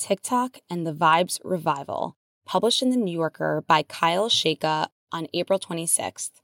TikTok and the Vibes Revival, published in The New Yorker by Kyle Chayka on April 26th.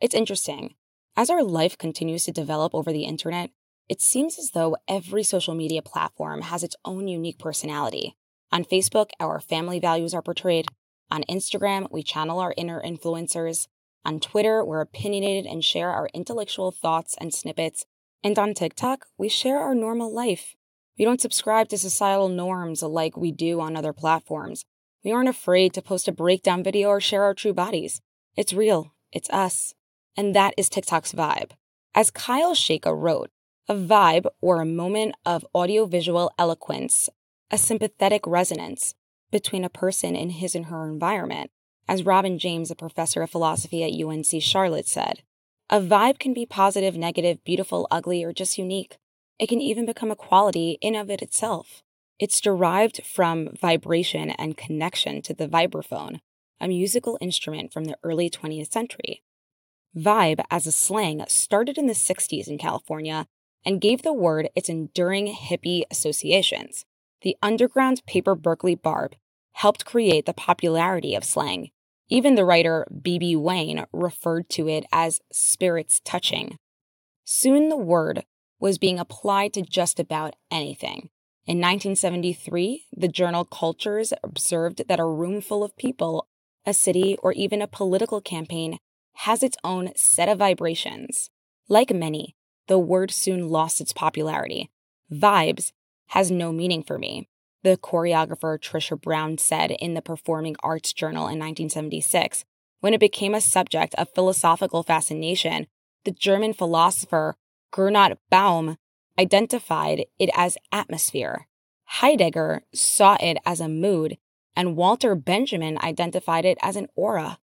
It's interesting. As our life continues to develop over the internet, it seems as though every social media platform has its own unique personality. On Facebook, our family values are portrayed. On Instagram, we channel our inner influencers. On Twitter, we're opinionated and share our intellectual thoughts and snippets. And on TikTok, we share our normal life. We don't subscribe to societal norms like we do on other platforms. We aren't afraid to post a breakdown video or share our true bodies. It's real, it's us. And that is TikTok's vibe. As Kyle Chayka wrote, a vibe or a moment of audiovisual eloquence, a sympathetic resonance between a person and his and her environment. As Robin James, a professor of philosophy at UNC Charlotte, said, a vibe can be positive, negative, beautiful, ugly, or just unique. It can even become a quality in of it itself. It's derived from vibration and connection to the vibraphone, a musical instrument from the early 20th century. Vibe as a slang started in the 60s in California and gave the word its enduring hippie associations. The underground paper Berkeley Barb helped create the popularity of slang. Even the writer B.B. Wayne referred to it as spirits touching. Soon the word was being applied to just about anything. In 1973, the journal Cultures observed that a room full of people, a city, or even a political campaign has its own set of vibrations. Like many, the word soon lost its popularity. Vibes has no meaning for me, the choreographer Trisha Brown said in the Performing Arts Journal in 1976. When it became a subject of philosophical fascination, the German philosopher Gernot Baum identified it as atmosphere. Heidegger saw it as a mood, and Walter Benjamin identified it as an aura.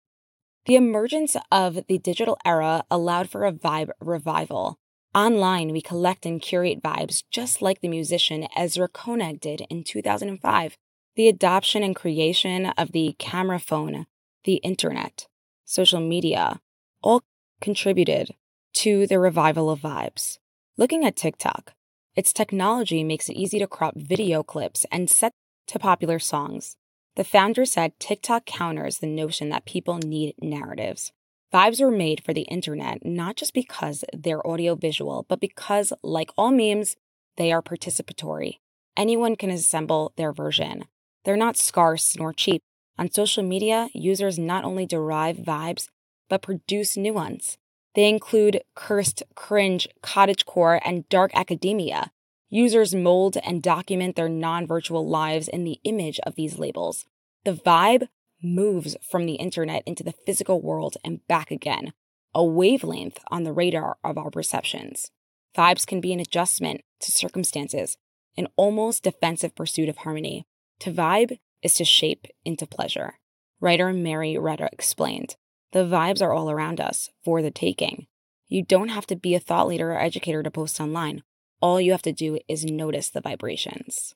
The emergence of the digital era allowed for a vibe revival. Online, we collect and curate vibes just like the musician Ezra Koenig did in 2005. The adoption and creation of the camera phone, the internet, social media, all contributed to the revival of vibes. Looking at TikTok, its technology makes it easy to crop video clips and set to popular songs. The founder said TikTok counters the notion that people need narratives. Vibes were made for the internet not just because they're audiovisual, but because, like all memes, they are participatory. Anyone can assemble their version. They're not scarce nor cheap. On social media, users not only derive vibes, but produce new ones. They include cursed, cringe, cottagecore, and dark academia. Users mold and document their non virtual lives in the image of these labels. The vibe moves from the internet into the physical world and back again, a wavelength on the radar of our perceptions. Vibes can be an adjustment to circumstances, an almost defensive pursuit of harmony. To vibe is to shape into pleasure. Writer Mary Retta explained. The vibes are all around us for the taking. You don't have to be a thought leader or educator to post online. All you have to do is notice the vibrations.